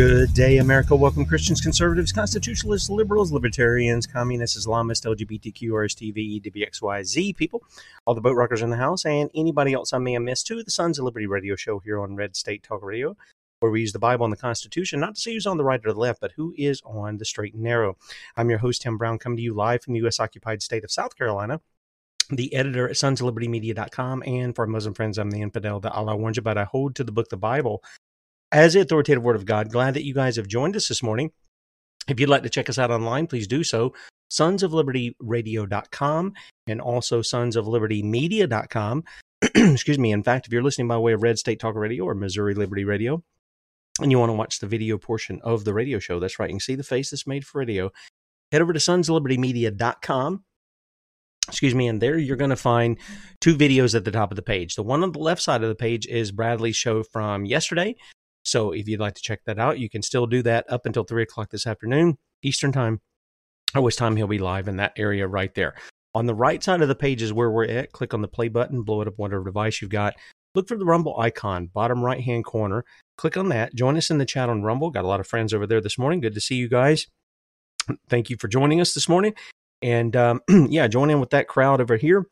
Good day, America. Welcome, Christians, conservatives, constitutionalists, liberals, libertarians, communists, Islamists, LGBTQ, RSTV, WXYZ people, all the boat rockers in the house, and anybody else I may have missed to the Sons of Liberty radio show here on Red State Talk Radio, where we use the Bible and the Constitution, not to say who's on the right or the left, but who is on the straight and narrow. I'm your host, Tim Brown, coming to you live from the U.S. occupied state of South Carolina the editor at sonsoflibertymedia.com. And for Muslim friends, I'm the infidel that Allah warns you about. I hold to the book, the Bible, as the authoritative word of God. Glad that you guys have joined us this morning. If you'd like to check us out online, please do so. Sons of Liberty Radio.com and also Sons of Liberty Media.com. Excuse me. In fact, if you're listening by way of Red State Talk Radio or Missouri Liberty Radio, and you want to watch the video portion of the radio show, that's right. You can see the face that's made for radio. Head over to Sons of Liberty Media.com. Excuse me, and there you're going to find two videos at the top of the page. The one on the left side of the page is Bradley's show from yesterday, so if you'd like to check that out, you can still do that up until three o'clock this afternoon, Eastern time, or which time he'll be live in that area right there. On the right side of the page is where we're at. Click on the play button, blow it up whatever device you've got. Look for the Rumble icon, bottom right hand corner. Click on that. Join us in the chat on Rumble. Got a lot of friends over there this morning. Good to see you guys. Thank you for joining us this morning. And um, yeah, join in with that crowd over here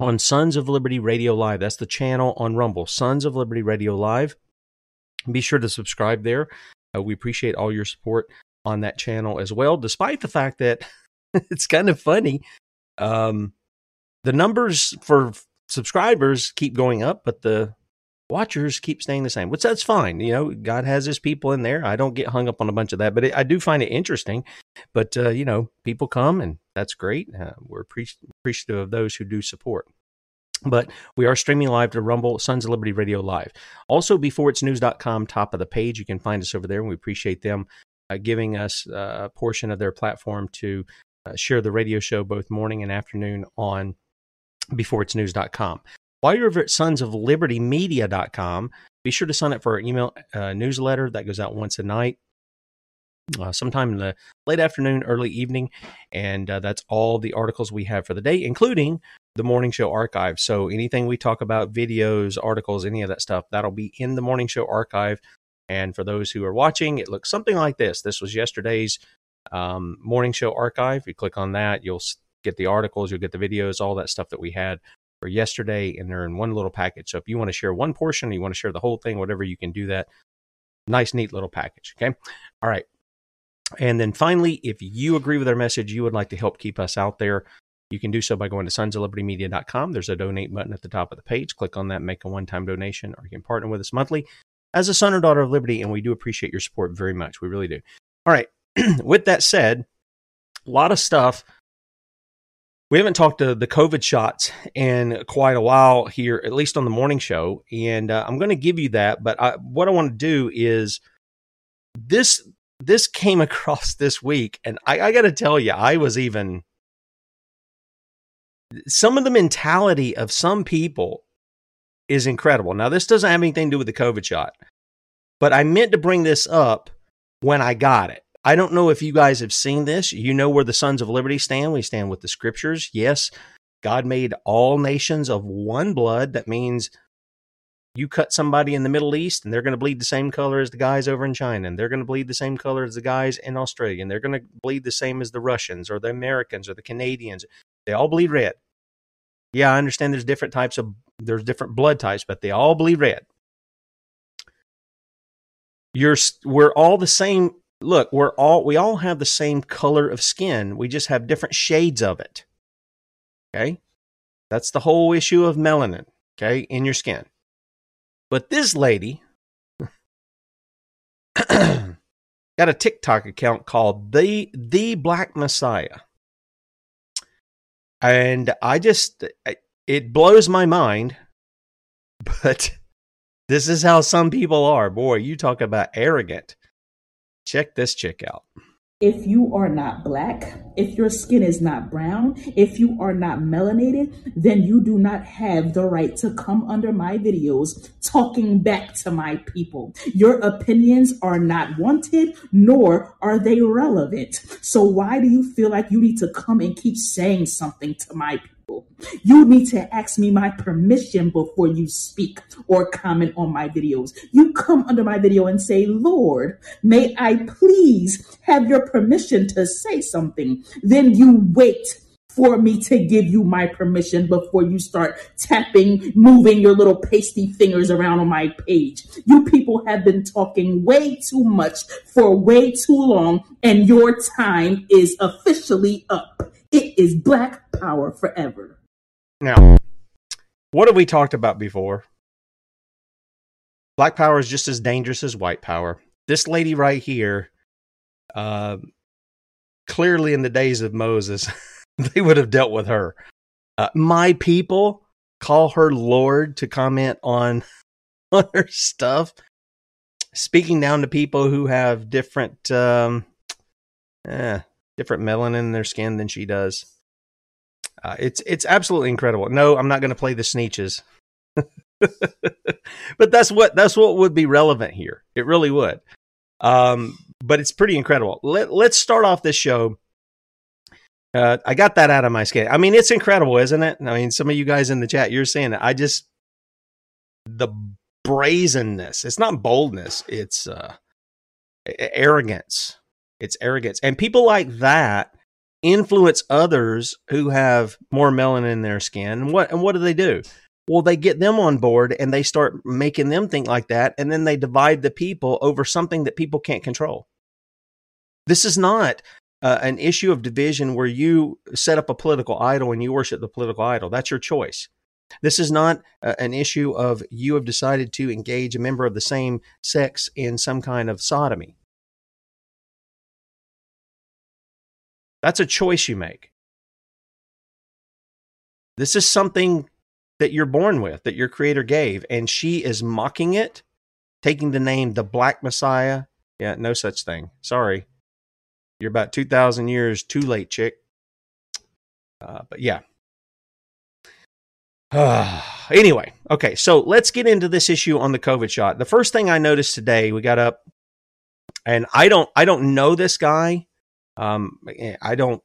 on Sons of Liberty Radio Live. That's the channel on Rumble, Sons of Liberty Radio Live. Be sure to subscribe there. Uh, we appreciate all your support on that channel as well, despite the fact that it's kind of funny. Um, the numbers for subscribers keep going up, but the watchers keep staying the same, which that's fine. You know, God has his people in there. I don't get hung up on a bunch of that, but it, I do find it interesting. But, uh, you know, people come and that's great. Uh, we're appreciative of those who do support. But we are streaming live to Rumble, Sons of Liberty Radio Live. Also, beforeitsnews.com, top of the page, you can find us over there, and we appreciate them uh, giving us uh, a portion of their platform to uh, share the radio show both morning and afternoon on beforeitsnews.com. While you're over at sons of liberty media.com, be sure to sign up for our email uh, newsletter that goes out once a night. Uh, sometime in the late afternoon, early evening. And uh, that's all the articles we have for the day, including the morning show archive. So anything we talk about, videos, articles, any of that stuff, that'll be in the morning show archive. And for those who are watching, it looks something like this. This was yesterday's um, morning show archive. You click on that, you'll get the articles, you'll get the videos, all that stuff that we had for yesterday, and they're in one little package. So if you want to share one portion, you want to share the whole thing, whatever, you can do that. Nice, neat little package. Okay. All right. And then finally, if you agree with our message, you would like to help keep us out there, you can do so by going to sonsoflibertymedia.com. There's a donate button at the top of the page. Click on that, make a one time donation, or you can partner with us monthly as a son or daughter of liberty. And we do appreciate your support very much. We really do. All right. with that said, a lot of stuff. We haven't talked to the COVID shots in quite a while here, at least on the morning show. And uh, I'm going to give you that. But I, what I want to do is this this came across this week, and I, I got to tell you, I was even some of the mentality of some people is incredible. Now, this doesn't have anything to do with the COVID shot, but I meant to bring this up when I got it. I don't know if you guys have seen this. You know where the Sons of Liberty stand. We stand with the scriptures. Yes, God made all nations of one blood. That means you cut somebody in the Middle East and they're going to bleed the same color as the guys over in China, and they're going to bleed the same color as the guys in Australia, and they're going to bleed the same as the Russians or the Americans or the Canadians. They all bleed red. Yeah, I understand there's different types of there's different blood types, but they all bleed red. You're we're all the same. Look, we're all we all have the same color of skin. We just have different shades of it. Okay? That's the whole issue of melanin, okay, in your skin. But this lady got a TikTok account called the the Black Messiah. And I just it blows my mind, but this is how some people are. Boy, you talk about arrogant. Check this chick out. If you are not black, if your skin is not brown, if you are not melanated, then you do not have the right to come under my videos talking back to my people. Your opinions are not wanted, nor are they relevant. So why do you feel like you need to come and keep saying something to my people? You need to ask me my permission before you speak or comment on my videos. You come under my video and say, Lord, may I please have your permission to say something. Then you wait for me to give you my permission before you start tapping, moving your little pasty fingers around on my page. You people have been talking way too much for way too long, and your time is officially up. Is Black Power forever. Now, what have we talked about before? Black power is just as dangerous as white power. This lady right here, uh, clearly in the days of Moses, they would have dealt with her. Uh, my people call her Lord to comment on, on her stuff, speaking down to people who have different, um, eh, different melanin in their skin than she does. Uh, it's it's absolutely incredible. No, I'm not going to play the Sneetches, but that's what that's what would be relevant here. It really would. Um, but it's pretty incredible. Let Let's start off this show. Uh, I got that out of my skin. I mean, it's incredible, isn't it? I mean, some of you guys in the chat, you're saying it. I just the brazenness. It's not boldness. It's uh, arrogance. It's arrogance, and people like that influence others who have more melanin in their skin. And what and what do they do? Well, they get them on board and they start making them think like that, and then they divide the people over something that people can't control. This is not uh, an issue of division where you set up a political idol and you worship the political idol. That's your choice. This is not uh, an issue of you have decided to engage a member of the same sex in some kind of sodomy. That's a choice you make. This is something that you're born with, that your creator gave, and she is mocking it, taking the name the Black Messiah. Yeah, no such thing. Sorry. You're about 2,000 years too late, chick. Uh, but yeah. Anyway, okay, so let's get into this issue on the COVID shot. The first thing I noticed today, we got up, and I don't, I don't know this guy. Um, eh, I don't.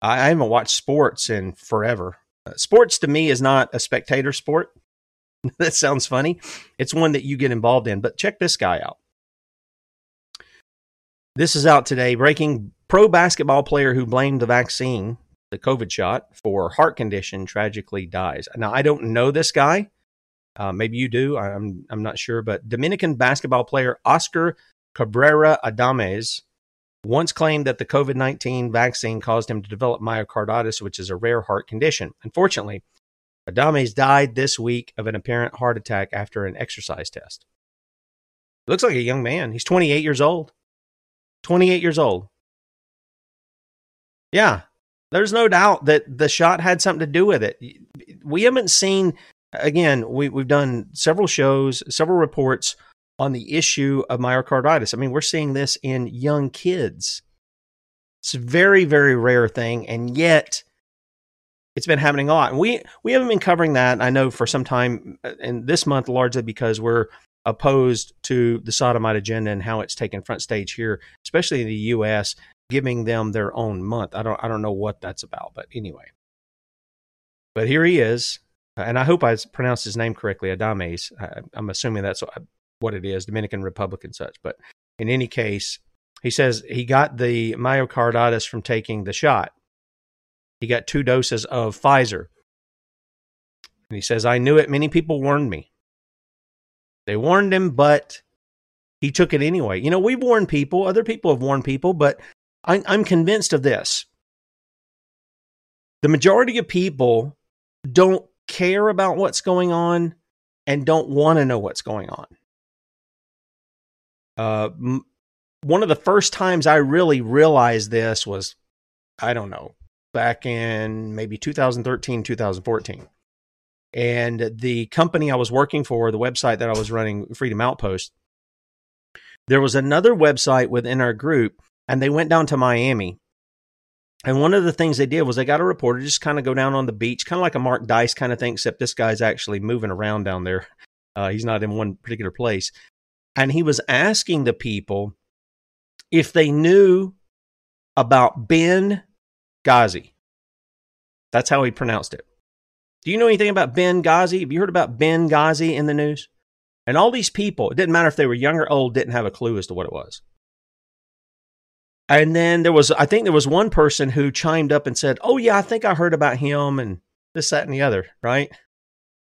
I, haven't watched sports in forever. Uh, sports to me is not a spectator sport. that sounds funny. It's one that you get involved in. But check this guy out. This is out today. Breaking pro basketball player who blamed the vaccine, the COVID shot, for heart condition tragically dies. Now I don't know this guy. Uh, maybe you do. I'm I'm not sure. But Dominican basketball player Oscar Cabrera Adames once claimed that the COVID 19 vaccine caused him to develop myocarditis, which is a rare heart condition. Unfortunately, Adames died this week of an apparent heart attack after an exercise test. looks like a young man. He's 28 years old. 28 years old. Yeah, there's no doubt that the shot had something to do with it. We haven't seen, again, we, we've done several shows, several reports on the issue of myocarditis. I mean, we're seeing this in young kids. It's a very, very rare thing, and yet it's been happening a lot. And we we haven't been covering that. I know for some time, and uh, this month largely because we're opposed to the sodomite agenda and how it's taken front stage here, especially in the U.S., giving them their own month. I don't I don't know what that's about, but anyway. But here he is, and I hope I pronounced his name correctly, Adames. I'm assuming that's what it is, Dominican Republic and such. But in any case, he says he got the myocarditis from taking the shot. He got two doses of Pfizer. And he says, I knew it. Many people warned me. They warned him, but he took it anyway. You know, we've warned people, other people have warned people, but I, I'm convinced of this. The majority of people don't care about what's going on and don't want to know what's going on. Uh, m- one of the first times I really realized this was, I don't know, back in maybe 2013, 2014. And the company I was working for, the website that I was running, Freedom Outpost, there was another website within our group, and they went down to Miami. And one of the things they did was they got a reporter just kind of go down on the beach, kind of like a Mark Dice kind of thing, except this guy's actually moving around down there. Uh, he's not in one particular place. And he was asking the people if they knew about Ben Ghazi. That's how he pronounced it. Do you know anything about Ben Ghazi? Have you heard about Ben Ghazi in the news? And all these people, it didn't matter if they were young or old, didn't have a clue as to what it was. And then there was, I think there was one person who chimed up and said, Oh, yeah, I think I heard about him and this, that, and the other, right?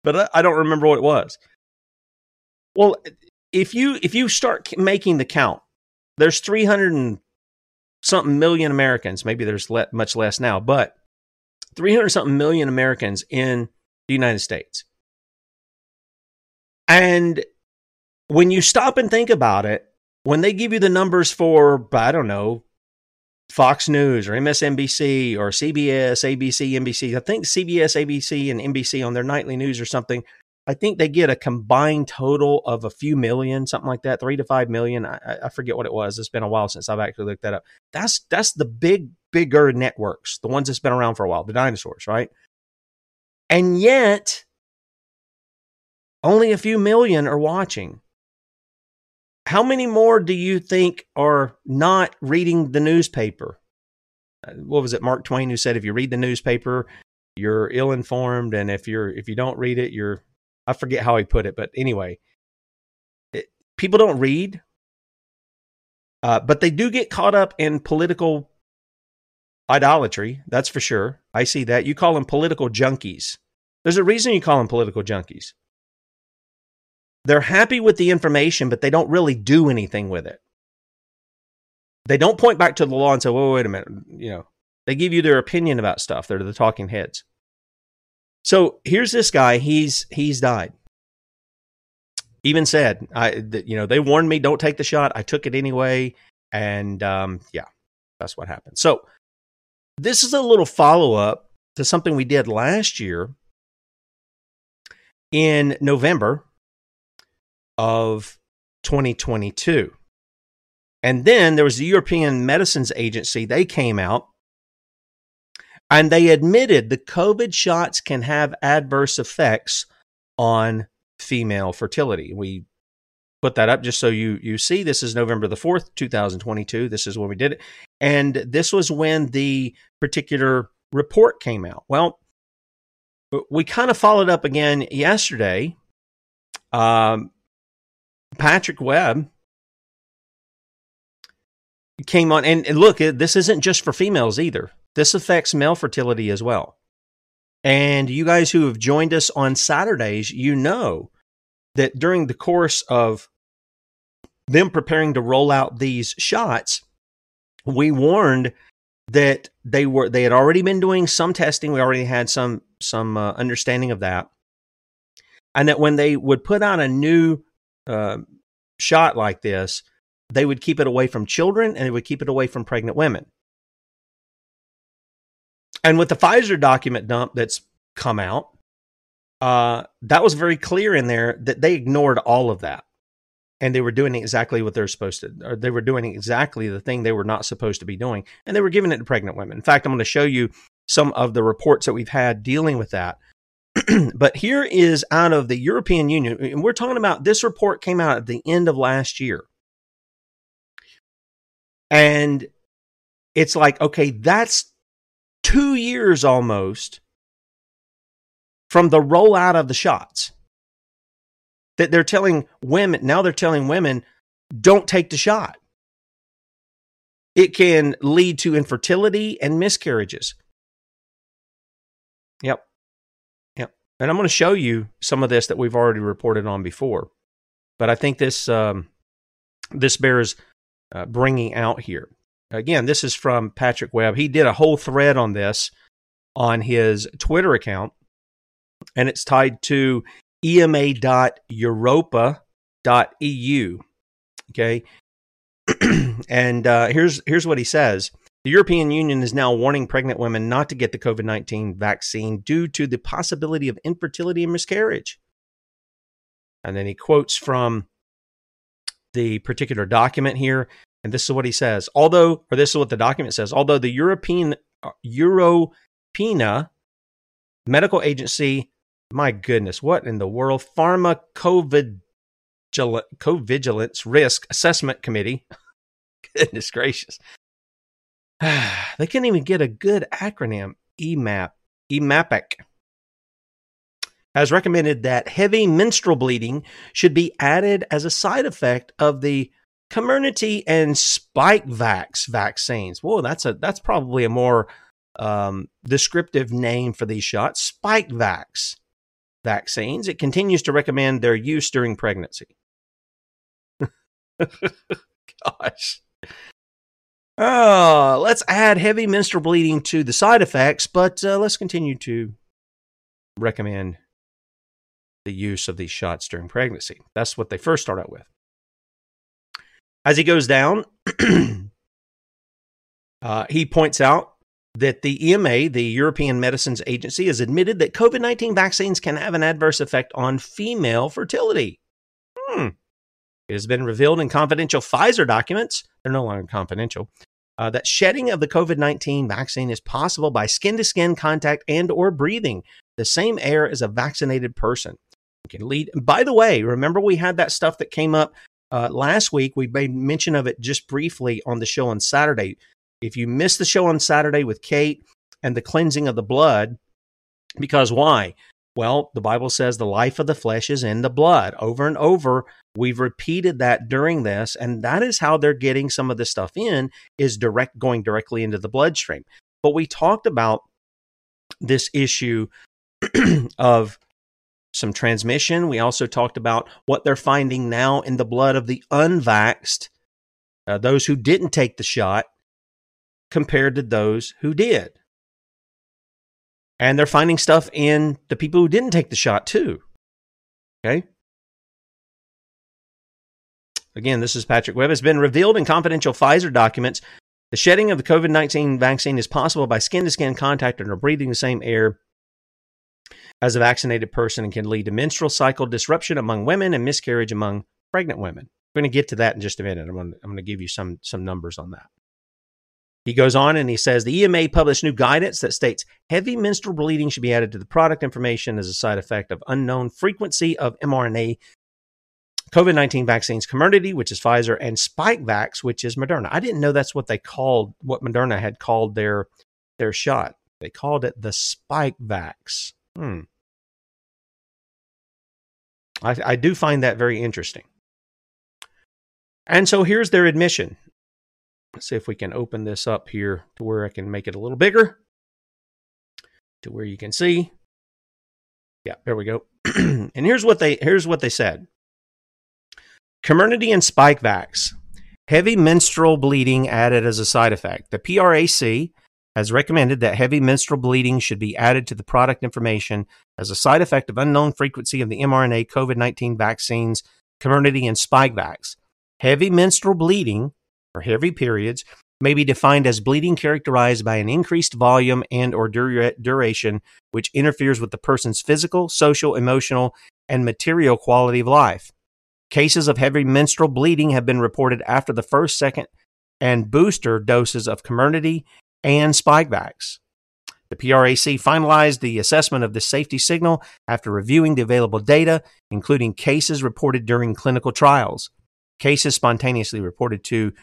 But I don't remember what it was. Well, if you if you start making the count, there's 300 and something million Americans. Maybe there's le- much less now, but 300 something million Americans in the United States. And when you stop and think about it, when they give you the numbers for, I don't know, Fox News or MSNBC or CBS, ABC, NBC, I think CBS, ABC, and NBC on their nightly news or something, I think they get a combined total of a few million, something like that, three to five million. I, I forget what it was. It's been a while since I've actually looked that up. That's that's the big, bigger networks, the ones that's been around for a while, the dinosaurs, right? And yet, only a few million are watching. How many more do you think are not reading the newspaper? Uh, what was it, Mark Twain, who said, "If you read the newspaper, you're ill informed, and if you're if you don't read it, you're I forget how he put it, but anyway, it, people don't read, uh, but they do get caught up in political idolatry. That's for sure. I see that. You call them political junkies. There's a reason you call them political junkies. They're happy with the information, but they don't really do anything with it. They don't point back to the law and say, "Whoa, wait a minute," you know. They give you their opinion about stuff. They're the talking heads. So here's this guy. He's he's died. Even said, I that, you know they warned me don't take the shot. I took it anyway, and um, yeah, that's what happened. So this is a little follow up to something we did last year in November of 2022. And then there was the European Medicines Agency. They came out and they admitted the COVID shots can have adverse effects on female fertility. We put that up just so you you see this is November the 4th, 2022. This is when we did it. And this was when the particular report came out. Well, we kind of followed up again yesterday. Um, Patrick Webb came on and, and look, this isn't just for females either. This affects male fertility as well. And you guys who have joined us on Saturdays, you know that during the course of them preparing to roll out these shots, we warned that they were they had already been doing some testing. We already had some some uh, understanding of that, and that when they would put out a new uh, shot like this, they would keep it away from children and they would keep it away from pregnant women. And with the Pfizer document dump that's come out, uh, that was very clear in there that they ignored all of that. And they were doing exactly what they're supposed to, or they were doing exactly the thing they were not supposed to be doing. And they were giving it to pregnant women. In fact, I'm going to show you some of the reports that we've had dealing with that. but here is out of the European Union, and we're talking about this report came out at the end of last year. And it's like, okay, that's two years almost from the rollout of the shots. That they're telling women, now they're telling women, don't take the shot. It can lead to infertility and miscarriages. Yep. Yep. And I'm going to show you some of this that we've already reported on before. But I think this um, this bears uh, bringing out here. Again, this is from Patrick Webb. He did a whole thread on this on his Twitter account, and it's tied to ema.europa.eu. Okay. and uh, here's here's what he says. The European Union is now warning pregnant women not to get the COVID 19 vaccine due to the possibility of infertility and miscarriage. And then he quotes from the particular document here. And this is what he says. Although, or this is what the document says, although the European uh, Europena medical agency, my goodness, what in the world? Pharmacovigilance Risk Assessment Committee. goodness gracious. they couldn't even get a good acronym. EMAP. EMAPIC has recommended that heavy menstrual bleeding should be added as a side effect of the Comirnaty and Spikevax vaccines. Whoa, that's a that's probably a more um, descriptive name for these shots. Spikevax vaccines. It continues to recommend their use during pregnancy. Gosh. Oh, let's add heavy menstrual bleeding to the side effects, but uh, let's continue to recommend the use of these shots during pregnancy. That's what they first start out with. As he goes down, uh, he points out that the EMA, the European Medicines Agency, has admitted that COVID 19 vaccines can have an adverse effect on female fertility. Hmm. It has been revealed in confidential Pfizer documents, they're no longer confidential, uh, that shedding of the COVID 19 vaccine is possible by skin to skin contact and or breathing the same air as a vaccinated person can lead. By the way, remember we had that stuff that came up uh, last week. We made mention of it just briefly on the show on Saturday. If you missed the show on Saturday with Kate and the cleansing of the blood, because why? Well, the Bible says the life of the flesh is in the blood. Over and over, we've repeated that during this, and that is how they're getting some of this stuff in is direct going directly into the bloodstream. But we talked about this issue of some transmission. We also talked about what they're finding now in the blood of the unvaxxed, uh, those who didn't take the shot, compared to those who did. And they're finding stuff in the people who didn't take the shot too. Okay. Again, this is Patrick Webb. It's been revealed in confidential Pfizer documents. The shedding of the COVID 19 vaccine is possible by skin to skin contact and or breathing the same air as a vaccinated person and can lead to menstrual cycle disruption among women and miscarriage among pregnant women. We're going to get to that in just a minute. I'm going to, I'm going to give you some, some numbers on that. He goes on and he says the EMA published new guidance that states heavy menstrual bleeding should be added to the product information as a side effect of unknown frequency of mRNA COVID 19 vaccines, Comirnaty, which is Pfizer, and Spikevax, which is Moderna. I didn't know that's what they called, what Moderna had called their, their shot. They called it the Spikevax. Hmm. I, I do find that very interesting. And so here's their admission. Let's see if we can open this up here to where I can make it a little bigger to where you can see. Yeah, there we go. and here's what they here's what they said. Comirnaty and Spikevax. Heavy menstrual bleeding added as a side effect. The PRAC has recommended that heavy menstrual bleeding should be added to the product information as a side effect of unknown frequency of the mRNA COVID 19 vaccines, Comirnaty and Spikevax. Heavy menstrual bleeding, or heavy periods, may be defined as bleeding characterized by an increased volume and or dura- duration which interferes with the person's physical, social, emotional, and material quality of life. Cases of heavy menstrual bleeding have been reported after the first, second, and booster doses of Comirnaty and Spikevax. The PRAC finalized the assessment of the safety signal after reviewing the available data, including cases reported during clinical trials, cases spontaneously reported to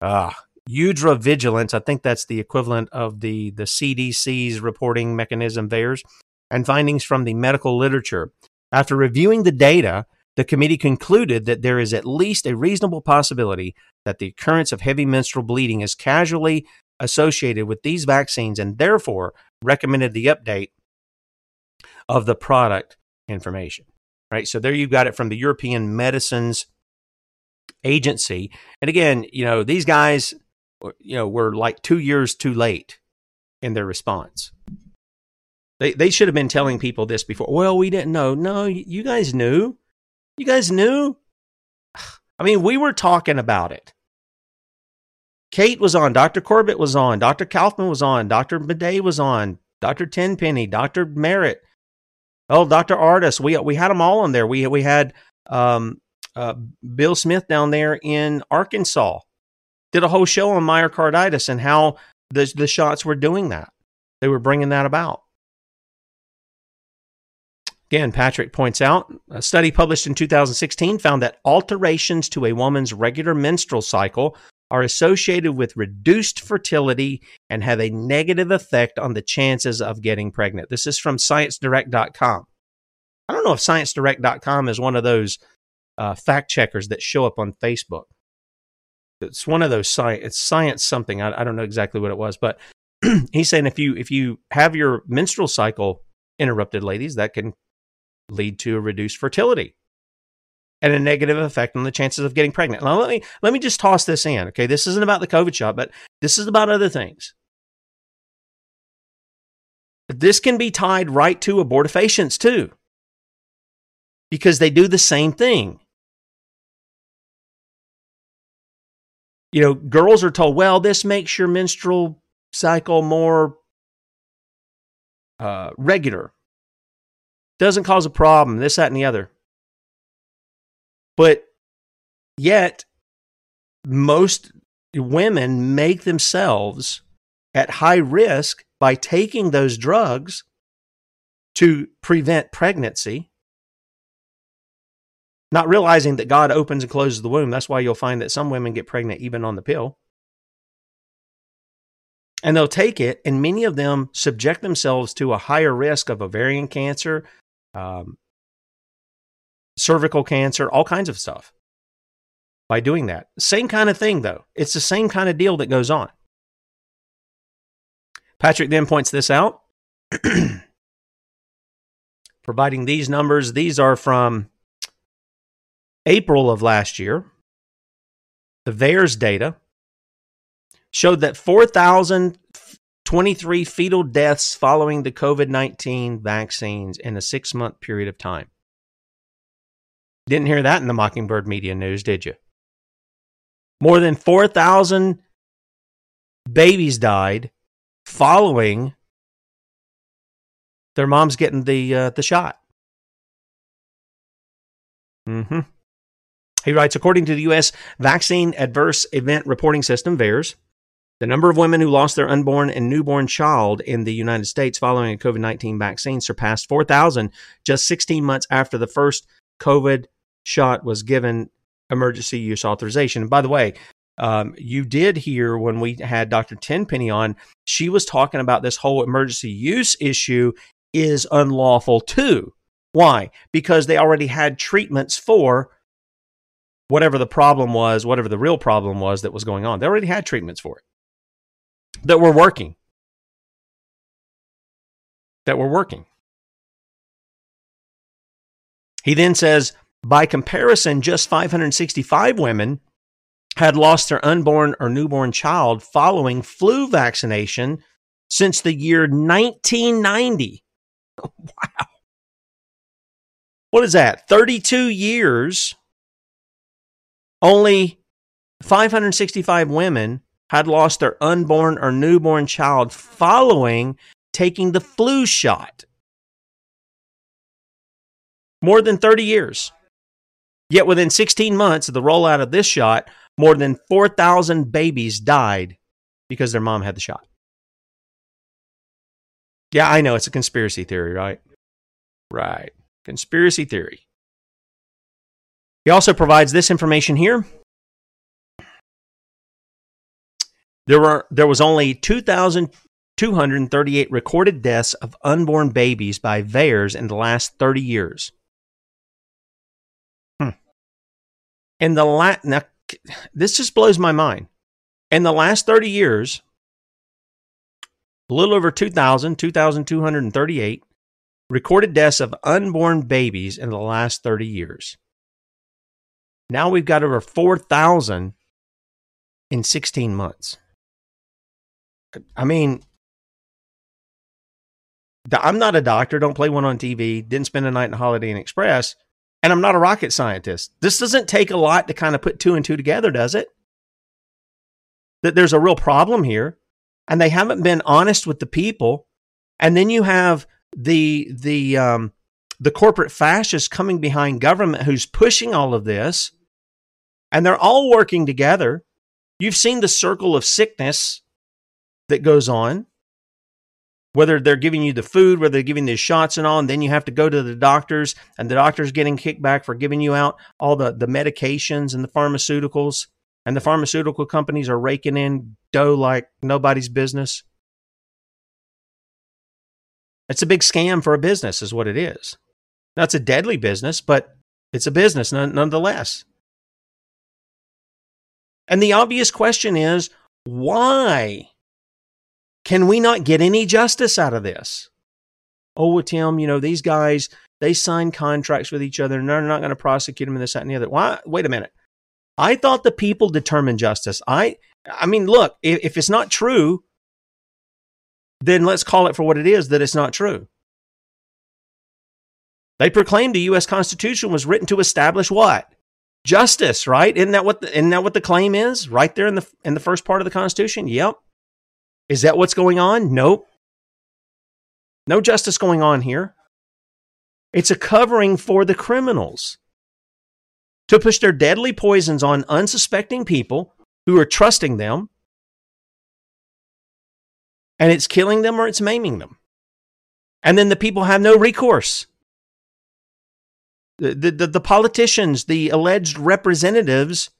uh, EudraVigilance. I think that's the equivalent of the, the CDC's reporting mechanism, theirs, and findings from the medical literature. After reviewing the data, the committee concluded that there is at least a reasonable possibility that the occurrence of heavy menstrual bleeding is causally associated with these vaccines and therefore recommended the update of the product information. Right. So there you've got it from the European Medicines agency. And again, you know, these guys, you know, were like two years too late in their response. They they should have been telling people this before. Well, we didn't know. No, you guys knew. You guys knew. I mean, we were talking about it. Kate was on, Dr. Corbett was on, Dr. Kaufman was on, Dr. Bidet was on, Dr. Tenpenny, Dr. Merritt, oh, Dr. Ardis. We we had them all on there. We we had um, uh, Bill Smith down there in Arkansas. Did a whole show on myocarditis and how the the shots were doing that. They were bringing that about. Again, Patrick points out a study published in 2016 found that alterations to a woman's regular menstrual cycle are associated with reduced fertility and have a negative effect on the chances of getting pregnant. This is from ScienceDirect.com. I don't know if ScienceDirect.com is one of those uh, fact checkers that show up on Facebook. It's one of those science. It's science something. I, I don't know exactly what it was, but he's saying if you if you have your menstrual cycle interrupted, ladies, that can lead to a reduced fertility and a negative effect on the chances of getting pregnant. Now let me let me just toss this in. Okay, this isn't about the COVID shot, but this is about other things. This can be tied right to abortifacients too, because they do the same thing. You know, girls are told, well, this makes your menstrual cycle more uh, regular. Doesn't cause a problem, this, that, and the other. But yet, most women make themselves at high risk by taking those drugs to prevent pregnancy, not realizing that God opens and closes the womb. That's why you'll find that some women get pregnant even on the pill. And they'll take it, and many of them subject themselves to a higher risk of ovarian cancer, um, cervical cancer, all kinds of stuff by doing that. Same kind of thing, though. It's the same kind of deal that goes on. Patrick then points this out. Providing these numbers, these are from April of last year. The VAERS data showed that 4,000 23 fetal deaths following the COVID 19 vaccines in a six month period of time. Didn't hear that in the Mockingbird media news, did you? More than 4,000 babies died following their moms getting the uh, the shot. Mm-hmm. He writes, according to the U.S. Vaccine Adverse Event Reporting System, VAERS, the number of women who lost their unborn and newborn child in the United States following a COVID 19 vaccine surpassed 4,000 just 16 months after the first COVID shot was given emergency use authorization. And by the way, um, you did hear when we had Dr. Tenpenny on, she was talking about this whole emergency use issue is unlawful too. Why? Because they already had treatments for whatever the problem was, whatever the real problem was that was going on. They already had treatments for it that were working. That were working. He then says, by comparison, just 565 women had lost their unborn or newborn child following flu vaccination since the year 1990. wow. What is that? 32 years. Only 565 women had lost their unborn or newborn child following taking the flu shot. More than 30 years. Yet within 16 months of the rollout of this shot, more than 4,000 babies died because their mom had the shot. Yeah, I know it's a conspiracy theory, right? Right. Conspiracy theory. He also provides this information here There were there was only 2,238 recorded deaths of unborn babies by VAERS in the last 30 years. In the la- now, this just blows my mind. In the last 30 years, a little over 2,000, 2,238 recorded deaths of unborn babies in the last 30 years. Now we've got over 4,000 in 16 months. I mean, I'm not a doctor, don't play one on TV, didn't spend a night in Holiday Inn Express, and I'm not a rocket scientist. This doesn't take a lot to kind of put two and two together, does it? That there's a real problem here, and they haven't been honest with the people. And then you have the the um, the corporate fascists coming behind government who's pushing all of this, and they're all working together. You've seen the circle of sickness that goes on whether they're giving you the food, whether they're giving the shots and all, and then you have to go to the doctors, and the doctor's getting kickback for giving you out all the, the medications and the pharmaceuticals, and the pharmaceutical companies are raking in dough like nobody's business. It's a big scam for a business, is what it is. Now, it's a deadly business, but it's a business nonetheless. And the obvious question is why can we not get any justice out of this? Oh, well, Tim, you know, these guys, they sign contracts with each other and they're not going to prosecute them in this, that, and the other. Why? Wait a minute. I thought the people determine justice. I, I mean, look, if, if it's not true, then let's call it for what it is that it's not true. They proclaimed the U.S. Constitution was written to establish what? Justice, right? Isn't that what the, isn't that what the claim is? Right there in the in the first part of the Constitution. Yep. Is that what's going on? Nope. No justice going on here. It's a covering for the criminals to push their deadly poisons on unsuspecting people who are trusting them. And it's killing them or it's maiming them. And then the people have no recourse. The, the, the, politicians, the alleged representatives,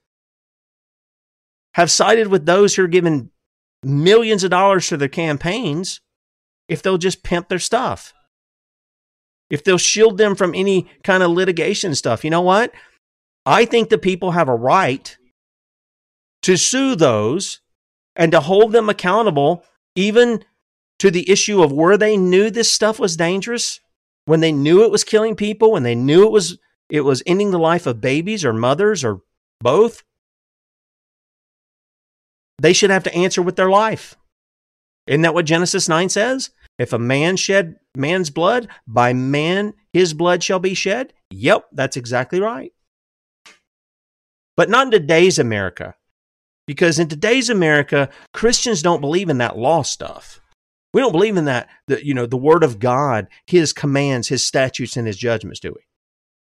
have sided with those who are given millions of dollars to their campaigns if they'll just pimp their stuff. If they'll shield them from any kind of litigation stuff. You know what? I think the people have a right to sue those and to hold them accountable, even to the issue of where they knew this stuff was dangerous, when they knew it was killing people, when they knew it was it was ending the life of babies or mothers or both they should have to answer with their life. Isn't that what Genesis 9 says? If a man shed man's blood, by man his blood shall be shed. Yep, that's exactly right. But not in today's America. Because in today's America, Christians don't believe in that law stuff. We don't believe in that, the, you know, the word of God, his commands, his statutes, and his judgments, do we?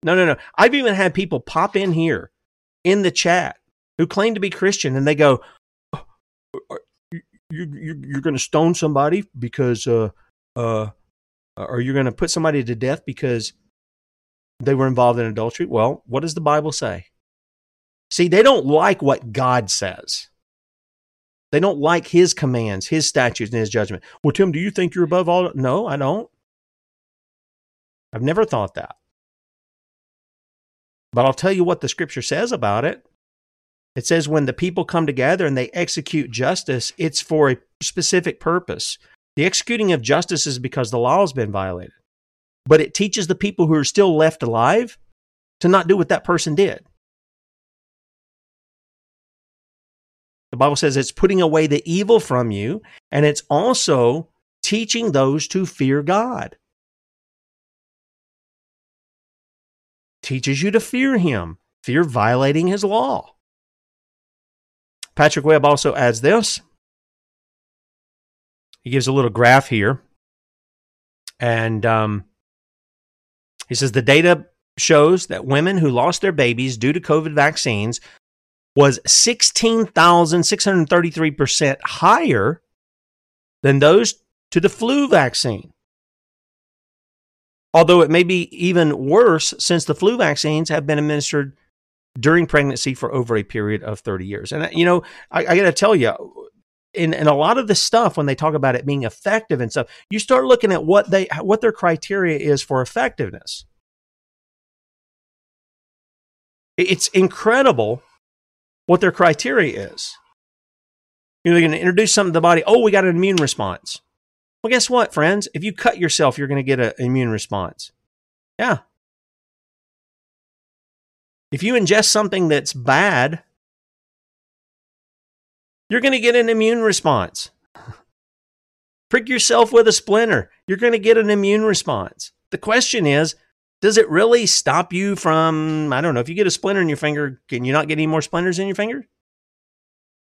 No, no, no. I've even had people pop in here in the chat who claim to be Christian and they go, you, you you're going to stone somebody because uh uh or you're going to put somebody to death because they were involved in adultery. Well, what does the Bible say? See, they don't like what God says. They don't like his commands, his statutes, and his judgment. Well, Tim, do you think you're above all? No, I don't. I've never thought that. But I'll tell you what the scripture says about it. It says when the people come together and they execute justice, it's for a specific purpose. The executing of justice is because the law has been violated. But it teaches the people who are still left alive to not do what that person did. The Bible says it's putting away the evil from you, and it's also teaching those to fear God. Teaches you to fear Him, fear violating His law. Patrick Webb also adds this. He gives a little graph here. And um, he says the data shows that women who lost their babies due to COVID vaccines was 16,633% higher than those to the flu vaccine. Although it may be even worse since the flu vaccines have been administered during pregnancy for over a period of 30 years. And, you know, I, I got to tell you, in, in a lot of this stuff, when they talk about it being effective and stuff, you start looking at what they what their criteria is for effectiveness. It's incredible what their criteria is. You know, they're going to introduce something to the body. Oh, we got an immune response. Well, guess what, friends? If you cut yourself, you're going to get an immune response. Yeah, If you ingest something that's bad, you're going to get an immune response. Prick yourself with a splinter, you're going to get an immune response. The question is, does it really stop you from, I don't know, if you get a splinter in your finger, can you not get any more splinters in your finger?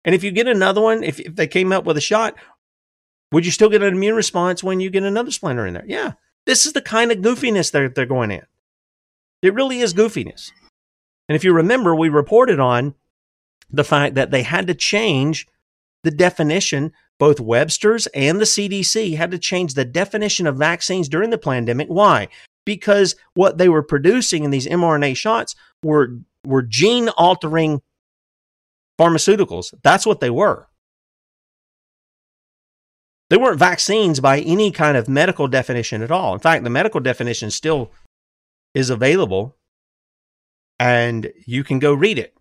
And if you get another one, if, if they came up with a shot, would you still get an immune response when you get another splinter in there? Yeah. This is the kind of goofiness they're, they're going in. It really is goofiness. And if you remember, we reported on the fact that they had to change the definition. Both Webster's and the CDC had to change the definition of vaccines during the pandemic. Why? Because what they were producing in these mRNA shots were, were gene altering pharmaceuticals. That's what they were. They weren't vaccines by any kind of medical definition at all. In fact, the medical definition still is available and you can go read it.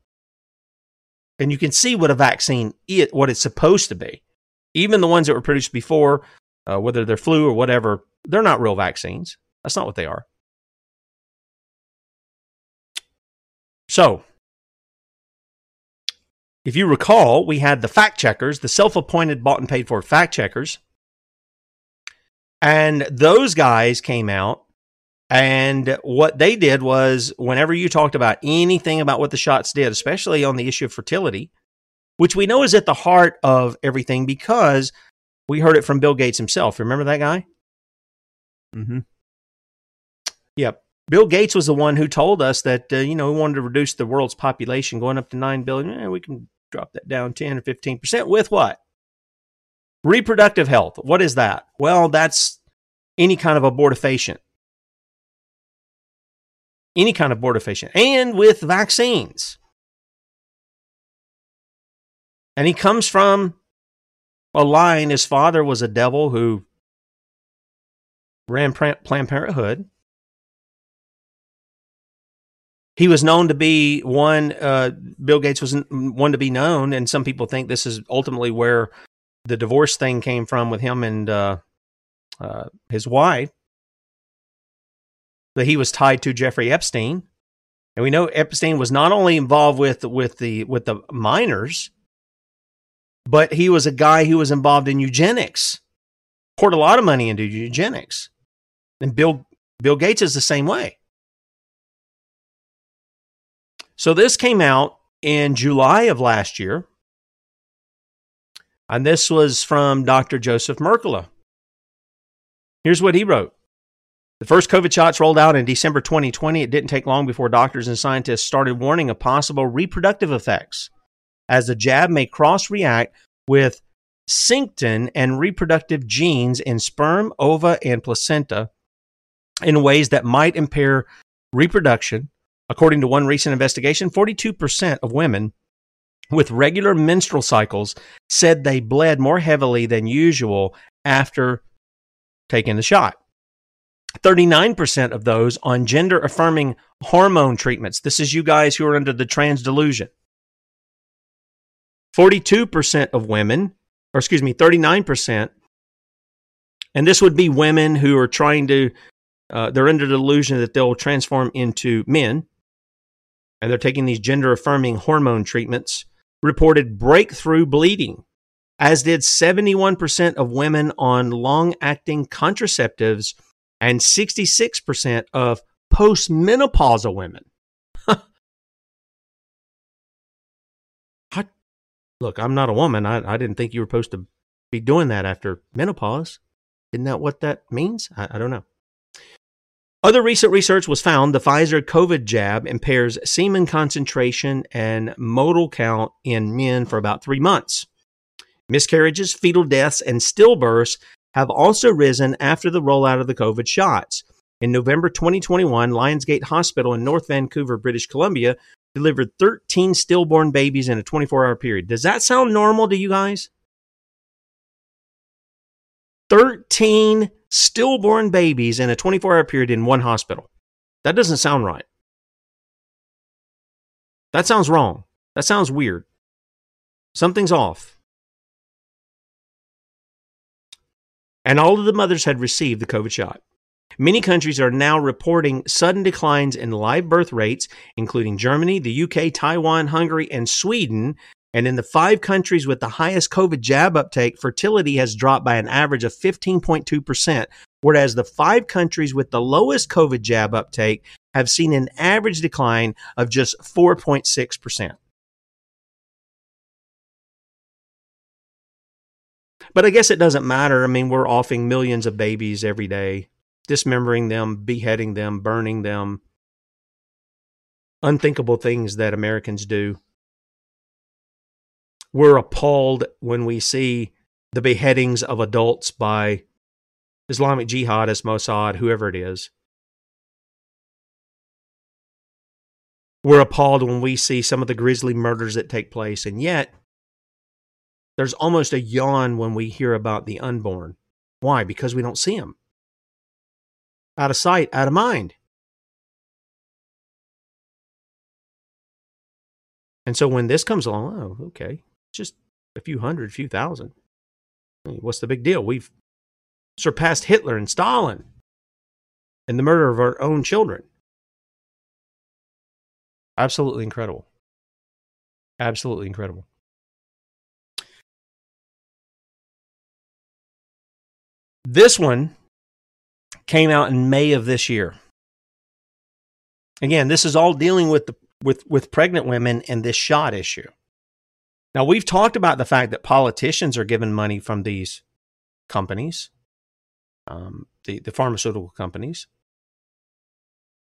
And you can see what a vaccine is, what it's supposed to be. Even the ones that were produced before, uh, whether they're flu or whatever, they're not real vaccines. That's not what they are. So, if you recall, we had the fact checkers, the self appointed bought and paid for fact checkers. And those guys came out. And what they did was, whenever you talked about anything about what the shots did, especially on the issue of fertility, which we know is at the heart of everything because we heard it from Bill Gates himself. Remember that guy? Mm-hmm. Yep. Bill Gates was the one who told us that, uh, you know, we wanted to reduce the world's population going up to 9 billion. Eh, we can drop that down 10 or 15% with what? Reproductive health. What is that? Well, that's any kind of abortifacient. Any kind of abortifacient. And with vaccines. And he comes from a line. His father was a devil who ran Planned Parenthood. he was known to be one. Uh, Bill Gates was one to be known, and some people think this is ultimately where the divorce thing came from with him and uh, uh, his wife. That he was tied to Jeffrey Epstein, and we know Epstein was not only involved with with the with the minors, but he was a guy who was involved in eugenics, poured a lot of money into eugenics, and Bill Bill Gates is the same way. So this came out in July of last year. And this was from Dr. Joseph Mercola. Here's what he wrote. The first COVID shots rolled out in December 2020. It didn't take long before doctors and scientists started warning of possible reproductive effects, as the jab may cross react with syncytin and reproductive genes in sperm, ova, and placenta in ways that might impair reproduction, According to one recent investigation, 42% of women with regular menstrual cycles said they bled more heavily than usual after taking the shot. 39% of those on gender affirming hormone treatments. This is you guys who are under the trans delusion. 42% of women, or excuse me, 39%, and this would be women who are trying to, uh, they're under the delusion that they'll transform into men and they're taking these gender affirming hormone treatments, reported breakthrough bleeding, as did 71% of women on long acting contraceptives and 66% of postmenopausal women. I, look, I'm not a woman. I, I didn't think you were supposed to be doing that after menopause. Isn't that what that means? I, I don't know. Other recent research was found the Pfizer COVID jab impairs semen concentration and motile count in men for about three months. Miscarriages, fetal deaths, and stillbirths have also risen after the rollout of the COVID shots. In November 2021, Lions Gate Hospital in North Vancouver, British Columbia, delivered 13 stillborn babies in a 24 hour period. Does that sound normal to you guys? 13 stillborn babies in a 24 hour period in one hospital. That doesn't sound right. That sounds wrong. That sounds weird. Something's off. And all of the mothers had received the COVID shot. Many countries are now reporting sudden declines in live birth rates, including Germany, the UK, Taiwan, Hungary, and Sweden. And in the five countries with the highest COVID jab uptake, fertility has dropped by an average of 15.2%, whereas the five countries with the lowest COVID jab uptake have seen an average decline of just 4.6%. But I guess it doesn't matter. I mean, we're offing millions of babies every day dismembering them, beheading them, burning them. Unthinkable things that Americans do. We're appalled when we see the beheadings of adults by Islamic jihadists, Mossad, whoever it is. We're appalled when we see some of the grisly murders that take place, and yet there's almost a yawn when we hear about the unborn. Why? Because we don't see them out of sight, out of mind. And so when this comes along, oh, okay, just a few hundred, a few thousand. I mean, what's the big deal? We've surpassed Hitler and Stalin and the murder of our own children. Absolutely incredible. Absolutely incredible. This one came out in May of this year. Again, this is all dealing with the with with pregnant women and this shot issue. Now we've talked about the fact that politicians are given money from these companies, um, the the pharmaceutical companies.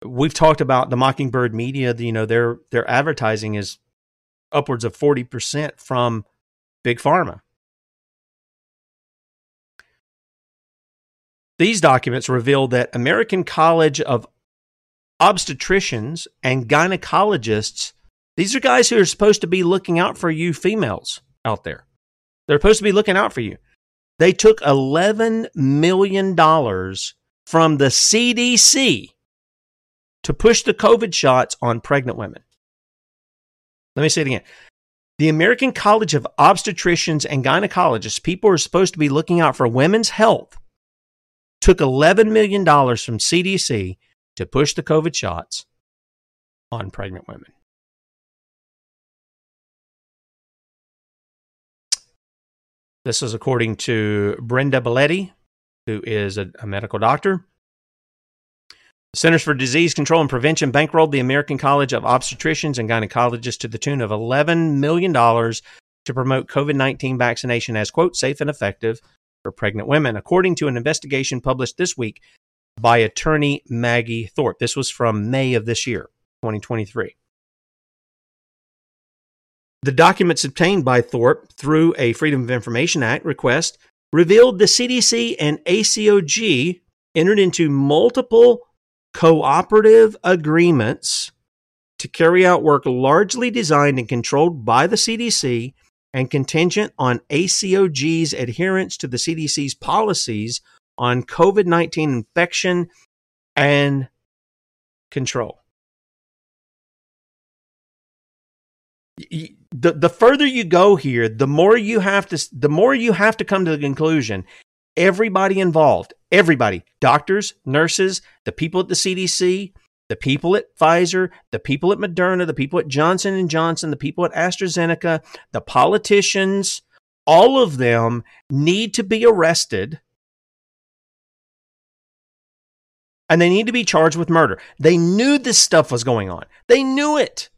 We've talked about the Mockingbird Media. You know their their advertising is upwards of forty percent from big pharma. These documents reveal that American College of Obstetricians and Gynecologists, these are guys who are supposed to be looking out for you females out there. They're supposed to be looking out for you. They took $11 million from the CDC to push the COVID shots on pregnant women. Let me say it again. The American College of Obstetricians and Gynecologists, people are supposed to be looking out for women's health took $11 million from CDC to push the COVID shots on pregnant women. This is according to Brenda Baletti, who is a, a medical doctor. Centers for Disease Control and Prevention bankrolled the American College of Obstetricians and Gynecologists to the tune of $11 million to promote COVID 19 vaccination as, quote, safe and effective for pregnant women, according to an investigation published this week by attorney Maggie Thorp. This was from May of this year, 2023. The documents obtained by Thorp through a Freedom of Information Act request revealed the CDC and ACOG entered into multiple cooperative agreements to carry out work largely designed and controlled by the CDC and contingent on ACOG's adherence to the CDC's policies on COVID 19 infection and control. The, the further you go here, the more you have to the more you have to come to the conclusion. Everybody involved, everybody, doctors, nurses, the people at the CDC, the people at Pfizer, the people at Moderna, the people at Johnson and Johnson, the people at AstraZeneca, the politicians, all of them need to be arrested and they need to be charged with murder. They knew this stuff was going on. They knew it.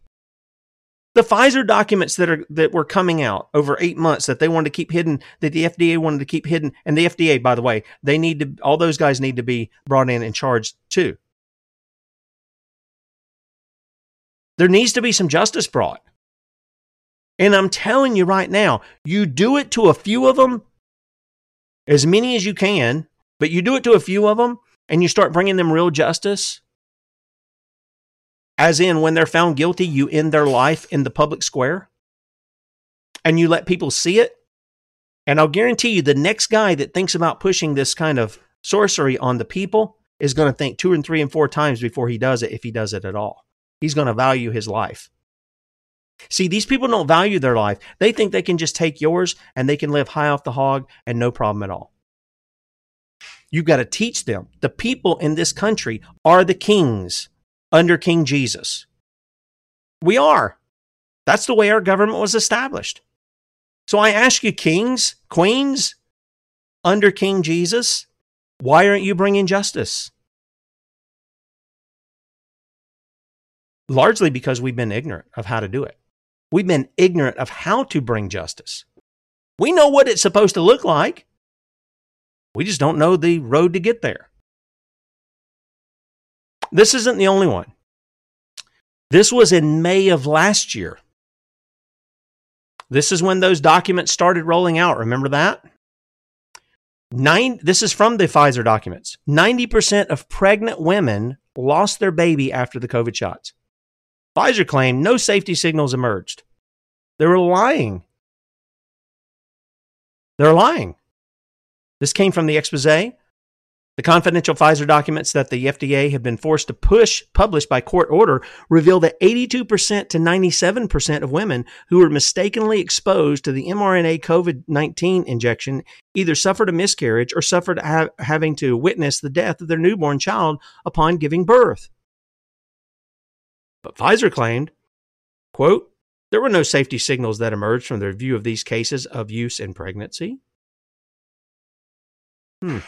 The Pfizer documents that are that were coming out over eight months that they wanted to keep hidden, that the FDA wanted to keep hidden, and the FDA, by the way, they need to all those guys need to be brought in and charged too. There needs to be some justice brought. And I'm telling you right now, you do it to a few of them, as many as you can, but you do it to a few of them and you start bringing them real justice. As in, when they're found guilty, you end their life in the public square and you let people see it. And I'll guarantee you, the next guy that thinks about pushing this kind of sorcery on the people is going to think two and three and four times before he does it, if he does it at all he's going to value his life. See, these people don't value their life. They think they can just take yours and they can live high off the hog and no problem at all. You've got to teach them. The people in this country are the kings under King Jesus. We are. That's the way our government was established. So I ask you, kings, queens, under King Jesus, why aren't you bringing justice? Largely because we've been ignorant of how to do it. We've been ignorant of how to bring justice. We know what it's supposed to look like. We just don't know the road to get there. This isn't the only one. This was in May of last year. This is when those documents started rolling out. Remember that? Nine, this is from the Pfizer documents. 90% of pregnant women lost their baby after the COVID shots. Pfizer claimed no safety signals emerged. They were lying. They're lying. This came from the expose. The confidential Pfizer documents that the FDA had been forced to push publish by court order reveal that 82% to 97% of women who were mistakenly exposed to the mRNA COVID 19 injection either suffered a miscarriage or suffered ha- having to witness the death of their newborn child upon giving birth. But Pfizer claimed, quote, there were no safety signals that emerged from the review of these cases of use in pregnancy. Hmm.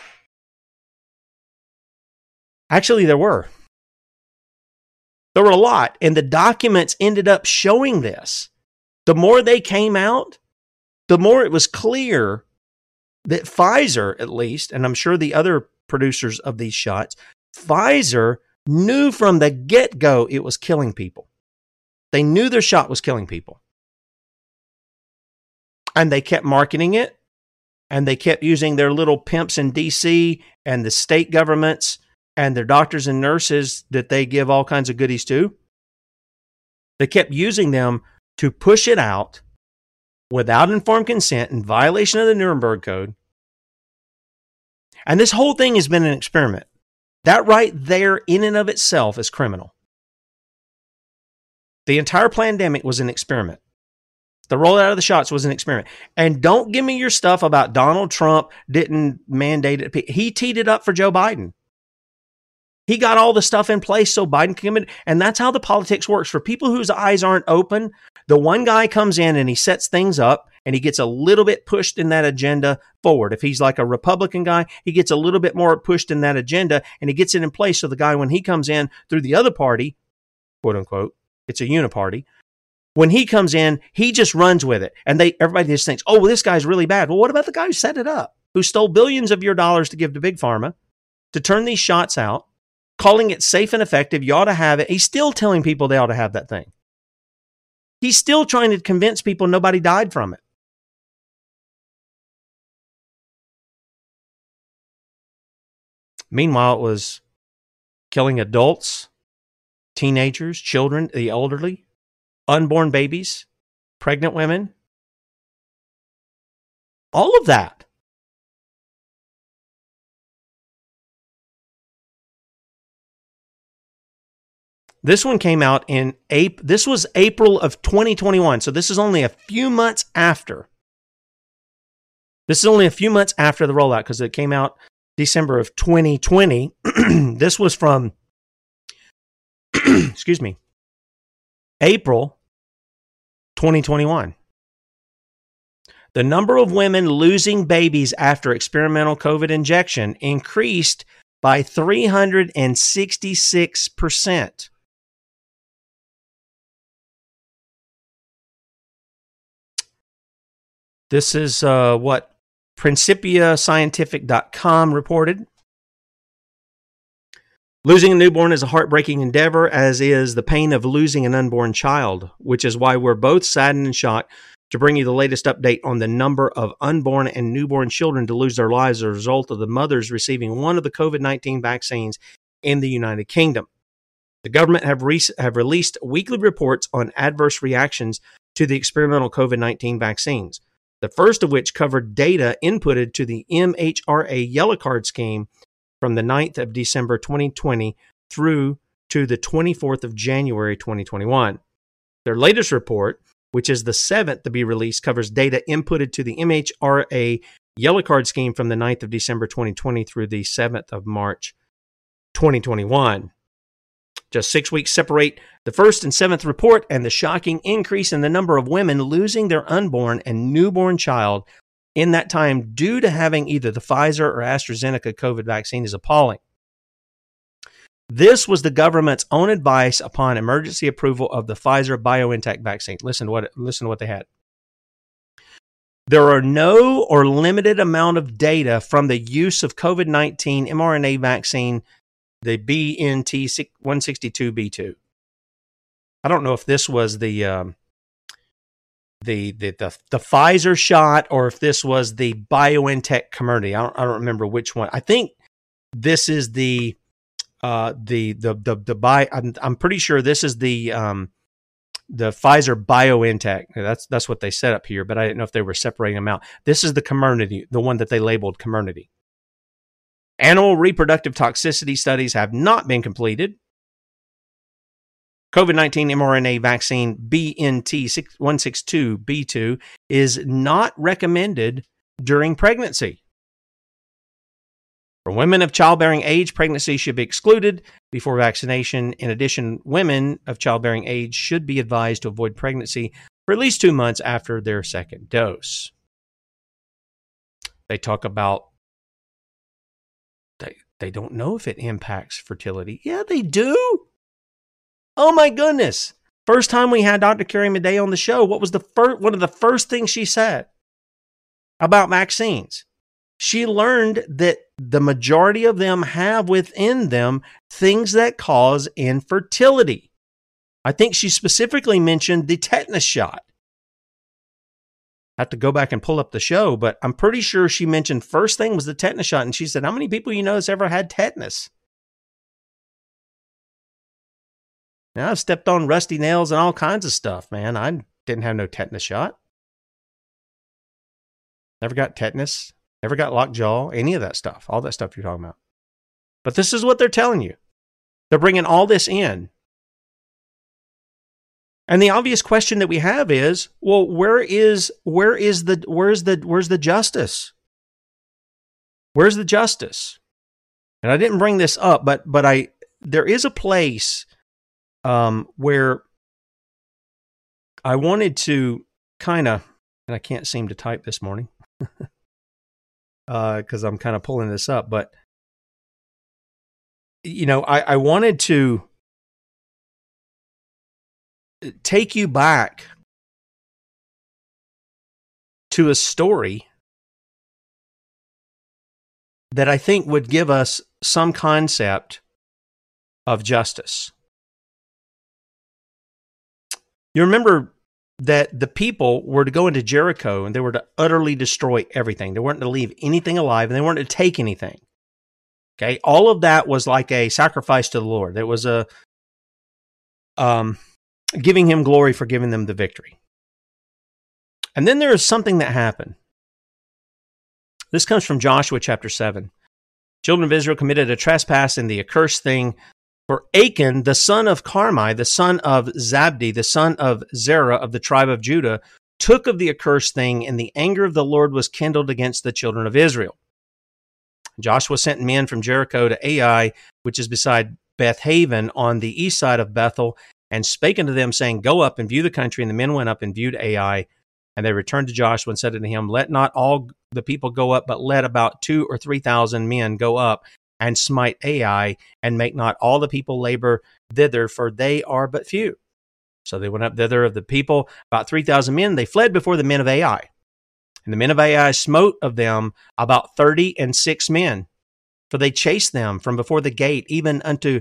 Actually, there were. There were a lot, and the documents ended up showing this. The more they came out, the more it was clear that Pfizer, at least, and I'm sure the other producers of these shots, Pfizer knew from the get go it was killing people. They knew their shot was killing people. And they kept marketing it and they kept using their little pimps in DC and the state governments and their doctors and nurses that they give all kinds of goodies to. They kept using them to push it out without informed consent in violation of the Nuremberg Code. And this whole thing has been an experiment. That right there, in and of itself, is criminal. The entire pandemic was an experiment. The rollout of the shots was an experiment. And don't give me your stuff about Donald Trump didn't mandate it. He teed it up for Joe Biden. He got all the stuff in place so Biden can come in. And that's how the politics works. For people whose eyes aren't open, the one guy comes in and he sets things up and he gets a little bit pushed in that agenda forward. If he's like a Republican guy, he gets a little bit more pushed in that agenda and he gets it in place. So the guy, when he comes in through the other party, quote unquote, it's a uniparty. When he comes in, he just runs with it. And they everybody just thinks, oh, well, this guy's really bad. Well, what about the guy who set it up, who stole billions of your dollars to give to Big Pharma to turn these shots out, calling it safe and effective? You ought to have it. He's still telling people they ought to have that thing. He's still trying to convince people nobody died from it. Meanwhile, it was killing adults teenagers, children, the elderly, unborn babies, pregnant women. All of that. This one came out in April. This was April of 2021. So this is only a few months after. This is only a few months after the rollout because it came out December of 2020. this was from excuse me, April 2021. The number of women losing babies after experimental COVID injection increased by 366%. This is uh, what PrincipiaScientific.com reported. Losing a newborn is a heartbreaking endeavor, as is the pain of losing an unborn child, which is why we're both saddened and shocked to bring you the latest update on the number of unborn and newborn children to lose their lives as a result of the mothers receiving one of the COVID 19 vaccines in the United Kingdom. The government have, re- have released weekly reports on adverse reactions to the experimental COVID 19 vaccines, the first of which covered data inputted to the MHRA yellow card scheme from the 9th of December 2020 through to the 24th of January 2021. Their latest report, which is the seventh to be released, covers data inputted to the MHRA yellow card scheme from the 9th of December 2020 through the 7th of March 2021. Just six weeks separate the first and seventh report and the shocking increase in the number of women losing their unborn and newborn child in that time due to having either the Pfizer or AstraZeneca COVID vaccine is appalling. This was the government's own advice upon emergency approval of the Pfizer BioNTech vaccine. Listen to what listen to what they had. There are no or limited amount of data from the use of COVID-19 mRNA vaccine the BNT 162b2. I don't know if this was the um, the, the the the Pfizer shot or if this was the BioNTech community. I don't, I don't remember which one. I think this is the uh, the the the the. I'm, I'm pretty sure this is the um, the Pfizer BioNTech. That's that's what they set up here, but I didn't know if they were separating them out. This is the community, the one that they labeled Comirnaty. Animal reproductive toxicity studies have not been completed. COVID 19 mRNA vaccine BNT 162b2 is not recommended during pregnancy. For women of childbearing age, pregnancy should be excluded before vaccination. In addition, women of childbearing age should be advised to avoid pregnancy for at least two months after their second dose. They talk about they don't know if it impacts fertility. Yeah, they do. Oh my goodness. First time we had Dr. Carrie Madej on the show, what was the first one of the first things she said about vaccines? She learned that the majority of them have within them things that cause infertility. I think she specifically mentioned the tetanus shot have to go back and pull up the show, but I'm pretty sure she mentioned first thing was the tetanus shot, and she said, "How many people you know has ever had tetanus?" Now I've stepped on rusty nails and all kinds of stuff, man. I didn't have no tetanus shot. Never got tetanus. Never got lockjaw. Any of that stuff. All that stuff you're talking about. But this is what they're telling you. They're bringing all this in and the obvious question that we have is, well, where is where is the where's the where's the justice? Where's the justice? And I didn't bring this up, but but I there is a place um, where I wanted to kind of, and I can't seem to type this morning because uh, I'm kind of pulling this up, but you know, I, I wanted to take you back to a story that I think would give us some concept of justice. You remember that the people were to go into Jericho and they were to utterly destroy everything. They weren't to leave anything alive and they weren't to take anything. Okay. All of that was like a sacrifice to the Lord. It was a, um, giving him glory for giving them the victory. And then there is something that happened. This comes from Joshua chapter 7. Children of Israel committed a trespass in the accursed thing. For Achan, the son of Carmi, the son of Zabdi, the son of Zerah of the tribe of Judah, took of the accursed thing, and the anger of the Lord was kindled against the children of Israel. Joshua sent men from Jericho to Ai, which is beside Bethaven on the east side of Bethel, and spake unto them, saying, Go up and view the country. And the men went up and viewed Ai. And they returned to Joshua and said unto him, Let not all the people go up, but let about two or three thousand men go up and smite Ai, and make not all the people labor thither, for they are but few. So they went up thither of the people, about three thousand men. They fled before the men of Ai. And the men of Ai smote of them about thirty and six men, for they chased them from before the gate, even unto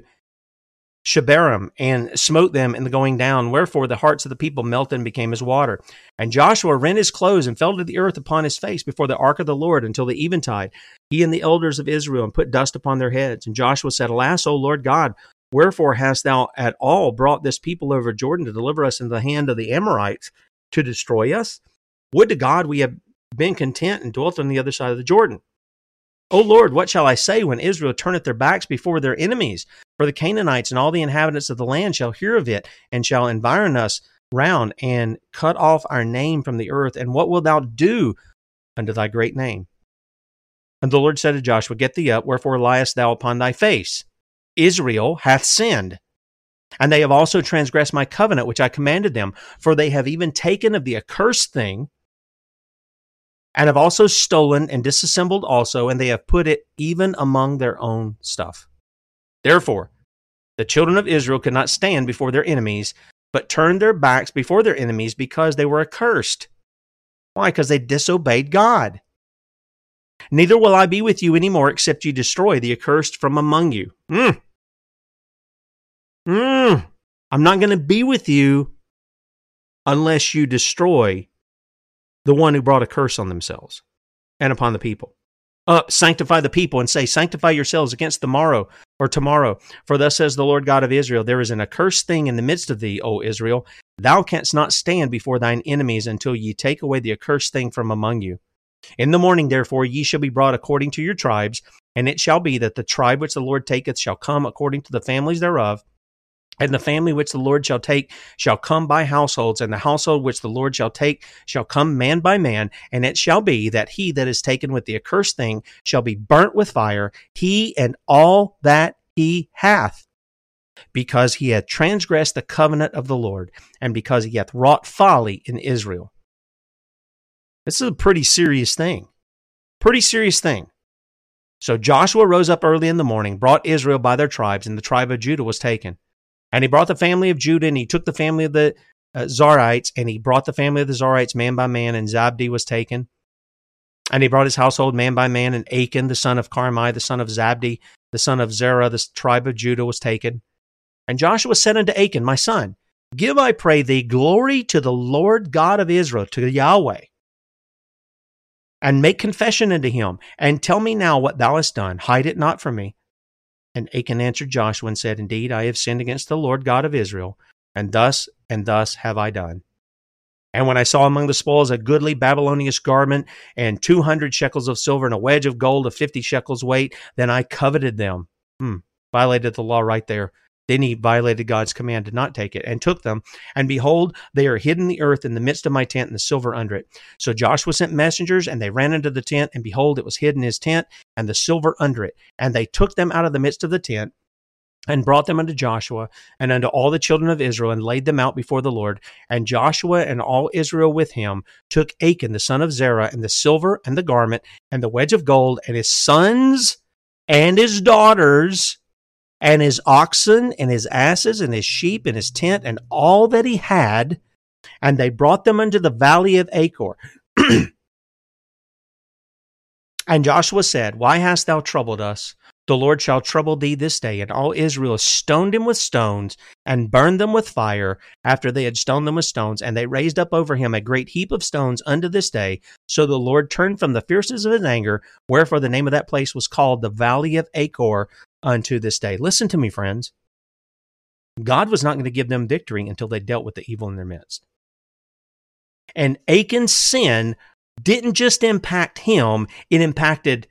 Shebarim and smote them in the going down. Wherefore the hearts of the people melted and became as water. And Joshua rent his clothes and fell to the earth upon his face before the ark of the Lord until the eventide, he and the elders of Israel, and put dust upon their heads. And Joshua said, Alas, O Lord God, wherefore hast thou at all brought this people over Jordan to deliver us into the hand of the Amorites to destroy us? Would to God we have been content and dwelt on the other side of the Jordan. O Lord, what shall I say when Israel turneth their backs before their enemies? For the Canaanites and all the inhabitants of the land shall hear of it, and shall environ us round, and cut off our name from the earth. And what wilt thou do unto thy great name? And the Lord said to Joshua, Get thee up, wherefore liest thou upon thy face? Israel hath sinned. And they have also transgressed my covenant which I commanded them, for they have even taken of the accursed thing, and have also stolen and disassembled also, and they have put it even among their own stuff. Therefore, the children of Israel could not stand before their enemies, but turned their backs before their enemies because they were accursed. Why? Because they disobeyed God. Neither will I be with you any more, except you destroy the accursed from among you. Mm. Mm. I'm not going to be with you unless you destroy the one who brought a curse on themselves and upon the people. Up, sanctify the people and say, Sanctify yourselves against the morrow or tomorrow. For thus says the Lord God of Israel, There is an accursed thing in the midst of thee, O Israel. Thou canst not stand before thine enemies until ye take away the accursed thing from among you. In the morning, therefore, ye shall be brought according to your tribes, and it shall be that the tribe which the Lord taketh shall come according to the families thereof, and the family which the Lord shall take shall come by households, and the household which the Lord shall take shall come man by man. And it shall be that he that is taken with the accursed thing shall be burnt with fire, he and all that he hath, because he hath transgressed the covenant of the Lord, and because he hath wrought folly in Israel. This is a pretty serious thing. Pretty serious thing. So Joshua rose up early in the morning, brought Israel by their tribes, and the tribe of Judah was taken. And he brought the family of Judah, and he took the family of the uh, Zarhites, and he brought the family of the Zarhites man by man, and Zabdi was taken. And he brought his household man by man, and Achan, the son of Carmi, the son of Zabdi, the son of Zerah, the tribe of Judah, was taken. And Joshua said unto Achan, My son, give, I pray thee, glory to the Lord God of Israel, to Yahweh, and make confession unto him, and tell me now what thou hast done. Hide it not from me. And Achan answered Joshua and said, Indeed, I have sinned against the Lord God of Israel, and thus and thus have I done. And when I saw among the spoils a goodly Babylonian garment and two hundred shekels of silver and a wedge of gold of fifty shekels weight, then I coveted them. Hmm, violated the law right there. Then he violated God's command to not take it and took them. And behold, they are hid in the earth in the midst of my tent and the silver under it. So Joshua sent messengers and they ran into the tent and behold, it was hid in his tent and the silver under it. And they took them out of the midst of the tent and brought them unto Joshua and unto all the children of Israel and laid them out before the Lord. And Joshua and all Israel with him took Achan the son of Zerah and the silver and the garment and the wedge of gold and his sons and his daughters and his oxen and his asses and his sheep and his tent and all that he had, and they brought them unto the valley of Achor. and Joshua said, Why hast thou troubled us? The Lord shall trouble thee this day. And all Israel stoned him with stones and burned them with fire after they had stoned them with stones. And they raised up over him a great heap of stones unto this day. So the Lord turned from the fierceness of his anger, wherefore the name of that place was called the Valley of Achor unto this day. Listen to me, friends. God was not going to give them victory until they dealt with the evil in their midst. And Achan's sin didn't just impact him, it impacted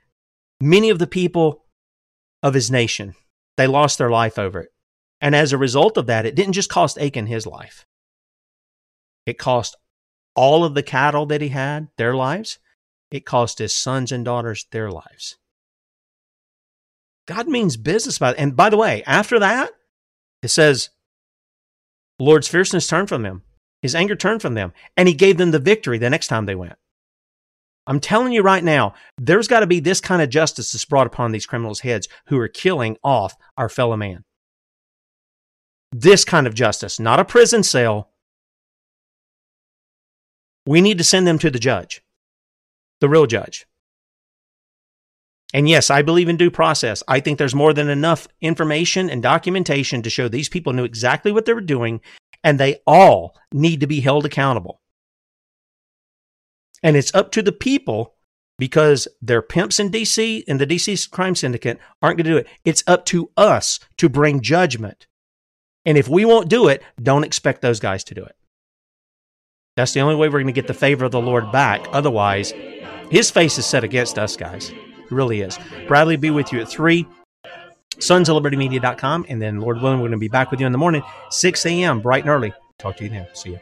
many of the people of his nation. They lost their life over it. And as a result of that, it didn't just cost Achan his life, it cost all of the cattle that he had their lives, it cost his sons and daughters their lives. God means business by And by the way, after that, it says, Lord's fierceness turned from them. His anger turned from them, and he gave them the victory the next time they went. I'm telling you right now, there's got to be this kind of justice that's brought upon these criminals' heads who are killing off our fellow man. This kind of justice, not a prison cell. We need to send them to the judge, the real judge. And yes, I believe in due process. I think there's more than enough information and documentation to show these people knew exactly what they were doing, and they all need to be held accountable. And it's up to the people because their pimps in DC and the DC crime syndicate aren't going to do it. It's up to us to bring judgment. And if we won't do it, don't expect those guys to do it. That's the only way we're going to get the favor of the Lord back. Otherwise, his face is set against us, guys. It really is. Bradley be with you at 3. Sons of Liberty And then, Lord willing, we're going to be back with you in the morning, 6 a.m., bright and early. Talk to you then. See you.